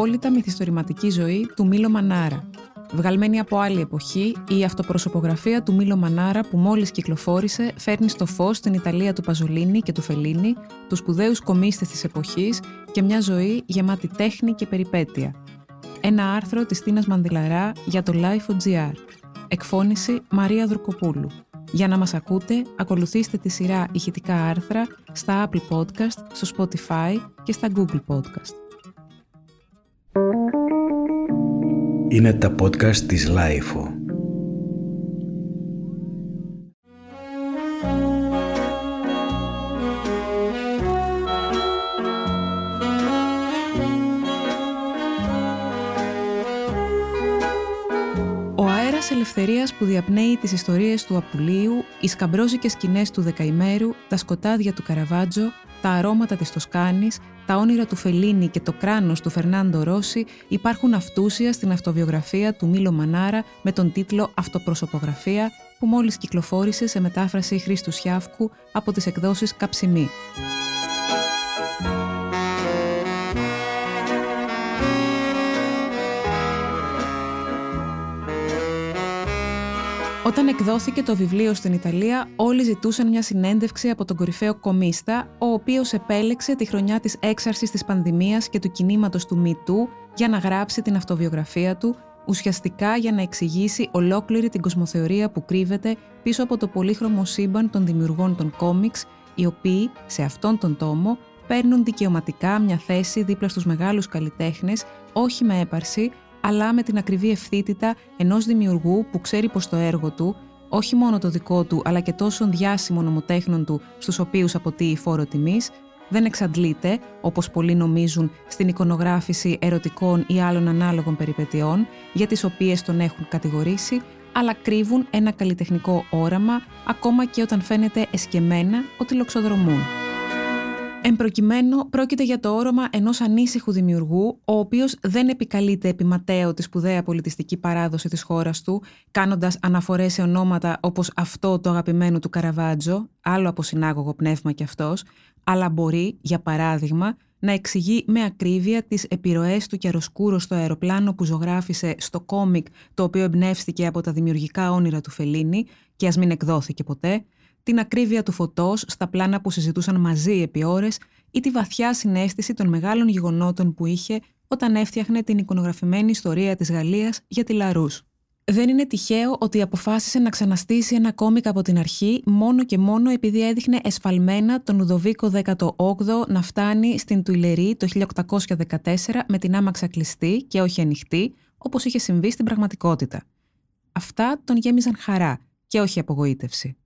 απόλυτα μυθιστορηματική ζωή του Μίλο Μανάρα. Βγαλμένη από άλλη εποχή, η αυτοπροσωπογραφία του Μίλο Μανάρα που μόλις κυκλοφόρησε φέρνει στο φως την Ιταλία του Παζολίνη και του Φελίνη, τους σπουδαίους κομίστες της εποχής και μια ζωή γεμάτη τέχνη και περιπέτεια. Ένα άρθρο της Τίνας Μανδυλαρά για το Life.gr. Εκφώνηση Μαρία Δροκοπούλου. Για να μας ακούτε, ακολουθήστε τη σειρά ηχητικά άρθρα στα Apple Podcast, στο Spotify και στα Google Podcast. Είναι τα podcast της Lifeo. ελευθερίας που διαπνέει τις ιστορίες του Απουλίου, οι σκαμπρόζικες σκηνές του Δεκαημέρου, τα σκοτάδια του Καραβάτζο, τα αρώματα της Τοσκάνης, τα όνειρα του Φελίνη και το κράνος του Φερνάντο Ρώση υπάρχουν αυτούσια στην αυτοβιογραφία του Μίλο Μανάρα με τον τίτλο «Αυτοπροσωπογραφία» που μόλις κυκλοφόρησε σε μετάφραση Χρήστου Σιάφκου από τις εκδόσεις Καψιμή. Όταν εκδόθηκε το βιβλίο στην Ιταλία, όλοι ζητούσαν μια συνέντευξη από τον κορυφαίο κομίστα, ο οποίος επέλεξε τη χρονιά της έξαρσης της πανδημίας και του κινήματος του MeToo για να γράψει την αυτοβιογραφία του, ουσιαστικά για να εξηγήσει ολόκληρη την κοσμοθεωρία που κρύβεται πίσω από το πολύχρωμο σύμπαν των δημιουργών των κόμιξ, οι οποίοι, σε αυτόν τον τόμο, παίρνουν δικαιωματικά μια θέση δίπλα στους μεγάλους καλλιτέχνες, όχι με έπαρση, αλλά με την ακριβή ευθύτητα ενός δημιουργού που ξέρει πως το έργο του, όχι μόνο το δικό του, αλλά και τόσων διάσημων ομοτέχνων του, στους οποίους αποτείει φόρο τιμής, δεν εξαντλείται, όπως πολλοί νομίζουν, στην εικονογράφηση ερωτικών ή άλλων ανάλογων περιπετειών, για τις οποίες τον έχουν κατηγορήσει, αλλά κρύβουν ένα καλλιτεχνικό όραμα, ακόμα και όταν φαίνεται εσκεμμένα ότι λοξοδρομούν. Εν προκειμένου, πρόκειται για το όρομα ενός ανήσυχου δημιουργού, ο οποίος δεν επικαλείται επιματέω τη σπουδαία πολιτιστική παράδοση της χώρας του, κάνοντας αναφορές σε ονόματα όπως αυτό το αγαπημένο του Καραβάτζο, άλλο από συνάγωγο πνεύμα κι αυτός, αλλά μπορεί, για παράδειγμα, να εξηγεί με ακρίβεια τις επιρροές του Κιαροσκούρο στο αεροπλάνο που ζωγράφησε στο κόμικ το οποίο εμπνεύστηκε από τα δημιουργικά όνειρα του Φελίνη και ας μην εκδόθηκε ποτέ, την ακρίβεια του φωτός στα πλάνα που συζητούσαν μαζί επί ώρες ή τη βαθιά συνέστηση των μεγάλων γεγονότων που είχε όταν έφτιαχνε την εικονογραφημένη ιστορία της Γαλλίας για τη Λαρούς. Δεν είναι τυχαίο ότι αποφάσισε να ξαναστήσει ένα κόμικ από την αρχή μόνο και μόνο επειδή έδειχνε εσφαλμένα τον Ουδοβίκο 18 να φτάνει στην Τουιλερή το 1814 με την άμαξα κλειστή και όχι ανοιχτή, όπως είχε συμβεί στην πραγματικότητα. Αυτά τον γέμιζαν χαρά και όχι απογοήτευση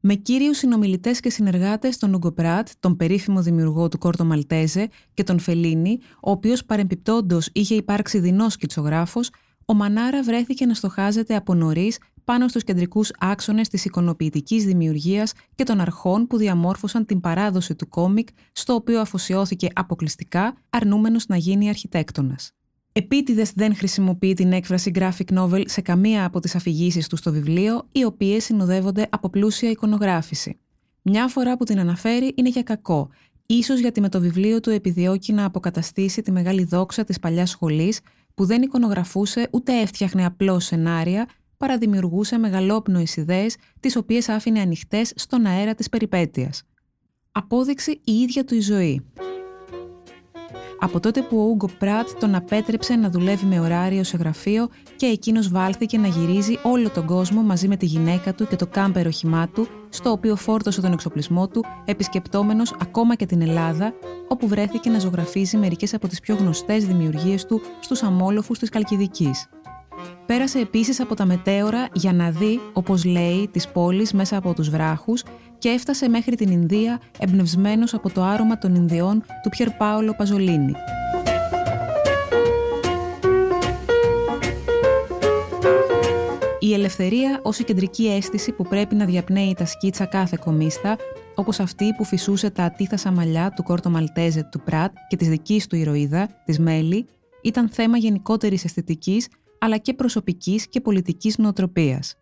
με κύριους συνομιλητές και συνεργάτες τον Ούγκο Πράτ, τον περίφημο δημιουργό του Κόρτο Μαλτέζε, και τον Φελίνη, ο οποίος παρεμπιπτόντως είχε υπάρξει δεινός σκητσογράφος, ο Μανάρα βρέθηκε να στοχάζεται από νωρίς πάνω στους κεντρικούς άξονες της εικονοποιητικής δημιουργίας και των αρχών που διαμόρφωσαν την παράδοση του κόμικ, στο οποίο αφοσιώθηκε αποκλειστικά, αρνούμενος να γίνει αρχιτέκτονας. Επίτηδες δεν χρησιμοποιεί την έκφραση graphic novel σε καμία από τις αφηγήσεις του στο βιβλίο, οι οποίες συνοδεύονται από πλούσια εικονογράφηση. Μια φορά που την αναφέρει είναι για κακό, ίσως γιατί με το βιβλίο του επιδιώκει να αποκαταστήσει τη μεγάλη δόξα της παλιάς σχολής, που δεν εικονογραφούσε ούτε έφτιαχνε απλώς σενάρια, παρά δημιουργούσε μεγαλόπνοες ιδέες, τις οποίες άφηνε ανοιχτές στον αέρα της περιπέτειας. Απόδειξη η ίδια του η ζωή από τότε που ο Ούγκο Πράτ τον απέτρεψε να δουλεύει με ωράριο σε γραφείο και εκείνος βάλθηκε να γυρίζει όλο τον κόσμο μαζί με τη γυναίκα του και το κάμπερ οχημά του, στο οποίο φόρτωσε τον εξοπλισμό του, επισκεπτόμενος ακόμα και την Ελλάδα, όπου βρέθηκε να ζωγραφίζει μερικές από τις πιο γνωστές δημιουργίες του στους αμόλοφους της Καλκιδικής. Πέρασε επίσης από τα μετέωρα για να δει, όπως λέει, τις πόλεις μέσα από τους βράχους και έφτασε μέχρι την Ινδία εμπνευσμένος από το άρωμα των Ινδιών του Πιερ Πάολο Παζολίνη. Η ελευθερία ως η κεντρική αίσθηση που πρέπει να διαπνέει τα σκίτσα κάθε κομίστα, όπως αυτή που φυσούσε τα ατίθασα μαλλιά του Κόρτο Μαλτέζε του Πράτ και της δικής του ηρωίδα, της Μέλη, ήταν θέμα γενικότερης αισθητικής αλλά και προσωπικής και πολιτικής νοοτροπίας.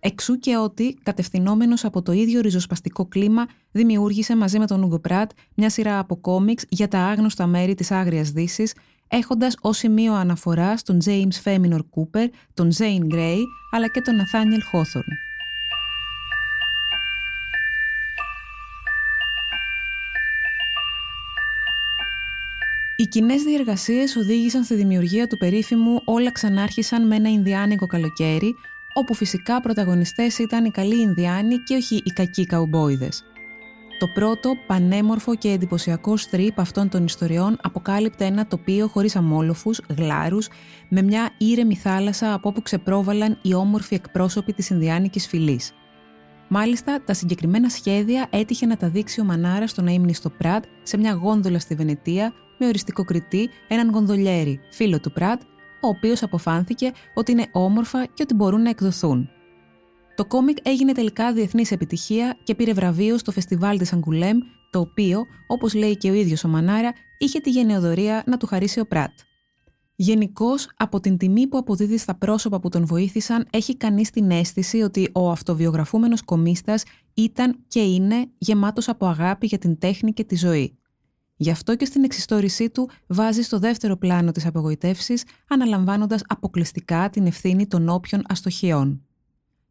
Εξού και ότι, κατευθυνόμενος από το ίδιο ριζοσπαστικό κλίμα, δημιούργησε μαζί με τον Ούγκο Πράτ μια σειρά από κόμιξ για τα άγνωστα μέρη της Άγριας Δύσης, έχοντας ως σημείο αναφοράς τον James Feminor Cooper, τον Zane Grey, αλλά και τον Nathaniel Hawthorne. Οι κοινές διεργασίες οδήγησαν στη δημιουργία του περίφημου Όλα ξανάρχισαν με ένα Ινδιάνικο καλοκαίρι, όπου φυσικά πρωταγωνιστές ήταν οι καλοί Ινδιάνοι και όχι οι κακοί καουμπόιδες. Το πρώτο, πανέμορφο και εντυπωσιακό στριπ αυτών των ιστοριών αποκάλυπτε ένα τοπίο χωρίς αμόλοφους, γλάρους, με μια ήρεμη θάλασσα από όπου ξεπρόβαλαν οι όμορφοι εκπρόσωποι της Ινδιάνικης φυλής. Μάλιστα, τα συγκεκριμένα σχέδια έτυχε να τα δείξει ο Μανάρας στο να ύμνει στο Πρατ σε μια γόνδολα στη Βενετία με οριστικό κριτή έναν γονδολιέρη, φίλο του Πρατ, ο οποίος αποφάνθηκε ότι είναι όμορφα και ότι μπορούν να εκδοθούν. Το κόμικ έγινε τελικά διεθνής επιτυχία και πήρε βραβείο στο φεστιβάλ της Αγκουλέμ, το οποίο, όπως λέει και ο ίδιος ο Μανάρα, είχε τη γενεοδορία να του χαρίσει ο Πρατ. Γενικώς, από την τιμή που αποδίδει στα πρόσωπα που τον βοήθησαν, έχει κανείς την αίσθηση ότι ο αυτοβιογραφούμενος κομίστα ήταν και είναι γεμάτος από αγάπη για την τέχνη και τη ζωή. Γι' αυτό και στην εξιστόρησή του βάζει στο δεύτερο πλάνο της απογοητεύσης, αναλαμβάνοντας αποκλειστικά την ευθύνη των όποιων αστοχιών.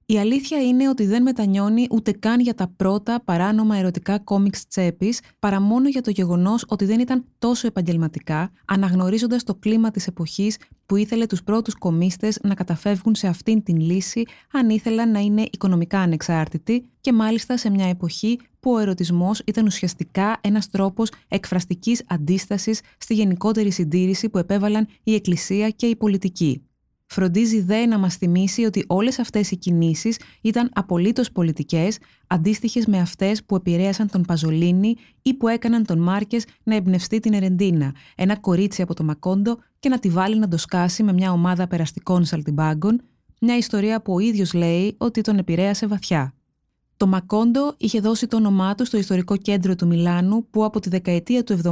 Η αλήθεια είναι ότι δεν μετανιώνει ούτε καν για τα πρώτα παράνομα ερωτικά κόμιξ τσέπης, παρά μόνο για το γεγονός ότι δεν ήταν τόσο επαγγελματικά, αναγνωρίζοντας το κλίμα της εποχής που ήθελε τους πρώτους κομίστε να καταφεύγουν σε αυτήν την λύση, αν ήθελαν να είναι οικονομικά ανεξάρτητοι και μάλιστα σε μια εποχή που ο ερωτισμός ήταν ουσιαστικά ένας τρόπος εκφραστικής αντίστασης στη γενικότερη συντήρηση που επέβαλαν η Εκκλησία και η πολιτική. Φροντίζει δε να μας θυμίσει ότι όλες αυτές οι κινήσεις ήταν απολύτως πολιτικές, αντίστοιχες με αυτές που επηρέασαν τον Παζολίνη ή που έκαναν τον Μάρκες να εμπνευστεί την Ερεντίνα, ένα κορίτσι από το Μακόντο και να τη βάλει να το σκάσει με μια ομάδα περαστικών σαλτιμπάγκων, μια ιστορία που ο ίδιος λέει ότι τον επηρέασε βαθιά. Το Μακόντο είχε δώσει το όνομά του στο ιστορικό κέντρο του Μιλάνου που από τη δεκαετία του 70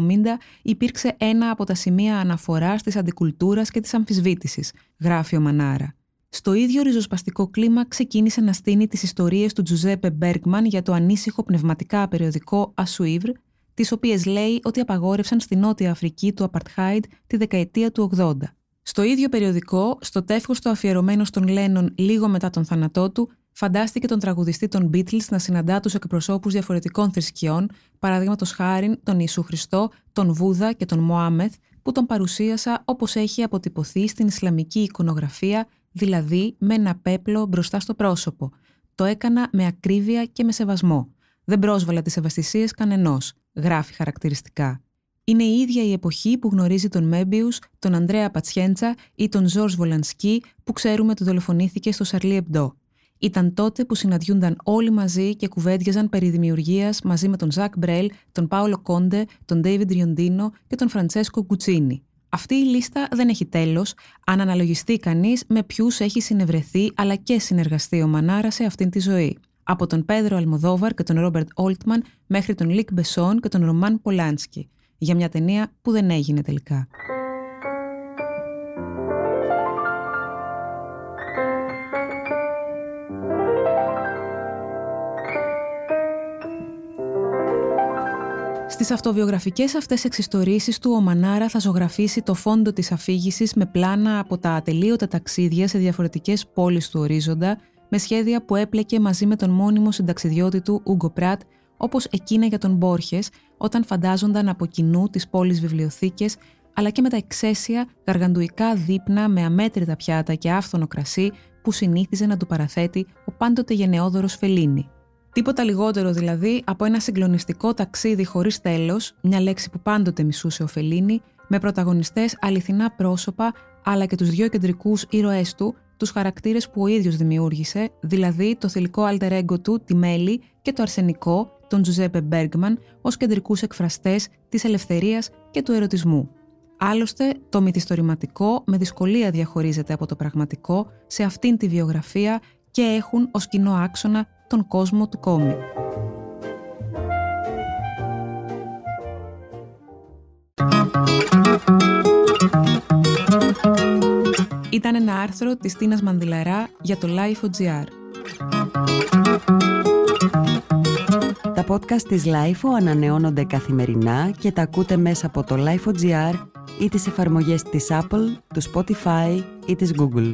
υπήρξε ένα από τα σημεία αναφοράς της αντικουλτούρας και της αμφισβήτησης, γράφει ο Μανάρα. Στο ίδιο ριζοσπαστικό κλίμα ξεκίνησε να στείνει τις ιστορίες του Τζουζέπε Μπέργκμαν για το ανήσυχο πνευματικά περιοδικό Ασουίβρ, τις οποίες λέει ότι απαγόρευσαν στη Νότια Αφρική του Απαρτχάιντ τη δεκαετία του 80. Στο ίδιο περιοδικό, στο τεύχος του αφιερωμένο στον Λένον λίγο μετά τον θάνατό του, φαντάστηκε τον τραγουδιστή των Beatles να συναντά τους εκπροσώπους διαφορετικών θρησκειών, παραδείγματος χάρη τον Ιησού Χριστό, τον Βούδα και τον Μωάμεθ, που τον παρουσίασα όπως έχει αποτυπωθεί στην Ισλαμική εικονογραφία, δηλαδή με ένα πέπλο μπροστά στο πρόσωπο. Το έκανα με ακρίβεια και με σεβασμό. Δεν πρόσβαλα τις ευαισθησίες κανενός, γράφει χαρακτηριστικά. Είναι η ίδια η εποχή που γνωρίζει τον Μόμπιους, τον Ανδρέα Πατσιέντσα ή τον Ζορζ Βολανσκί που ξέρουμε ότι δολοφονήθηκε στο Σαρλί Εμπντό. Ήταν τότε που συναντιούνταν όλοι μαζί και κουβέντιαζαν περί δημιουργίας μαζί με τον Ζακ Μπρέλ, τον Πάολο Κόντε, τον Ντέιβιντ Ριοντίνο και τον Φραντσέσκο Γκουτσίνη. Αυτή η λίστα δεν έχει τέλος, αν αναλογιστεί κανείς με ποιους έχει συνευρεθεί αλλά και συνεργαστεί ο Μανάρα σε αυτήν τη ζωή. Από τον Πέδρο Αλμοδόβαρ και τον Ρόμπερτ Όλτμαν μέχρι τον Λικ Μπεσόν και τον Ρωμάν Πολάνσκι. Για μια ταινία που δεν έγινε τελικά. Στις αυτοβιογραφικές αυτές εξιστορήσεις του, ο Μανάρα θα ζωγραφίσει το φόντο της αφήγησης με πλάνα από τα ατελείωτα ταξίδια σε διαφορετικές πόλεις του ορίζοντα, με σχέδια που έπλεκε μαζί με τον μόνιμο συνταξιδιώτη του Ούγκο Πράτ, όπως εκείνα για τον Μπόρχες, όταν φαντάζονταν από κοινού τις πόλεις βιβλιοθήκες, αλλά και με τα εξαίσια γαργαντουικά δείπνα με αμέτρητα πιάτα και άφθονο κρασί που συνήθιζε να του παραθέτει ο πάντοτε γενναιόδωρος Φελίνη. Τίποτα λιγότερο δηλαδή από ένα συγκλονιστικό ταξίδι χωρίς τέλος, μια λέξη που πάντοτε μισούσε ο Φελίνη, με πρωταγωνιστές αληθινά πρόσωπα, αλλά και τους δύο κεντρικούς ήρωές του, τους χαρακτήρες που ο ίδιος δημιούργησε, δηλαδή το θηλυκό alter ego του, τη Μέλη, και το αρσενικό, τον Τζουζέπε Μπέργκμαν, ως κεντρικούς εκφραστές της ελευθερίας και του ερωτισμού. Άλλωστε, το μυθιστορηματικό με δυσκολία διαχωρίζεται από το πραγματικό σε αυτήν τη βιογραφία και έχουν ως κοινό άξονα τον κόσμο του κόμικ. Ήταν ένα άρθρο της Τίνας Μανδυλαρά για το Life.gr. Τα podcast της LIFO ανανεώνονται καθημερινά και τα ακούτε μέσα από το LIFO.gr ή τις εφαρμογές της Apple, του Spotify ή της Google.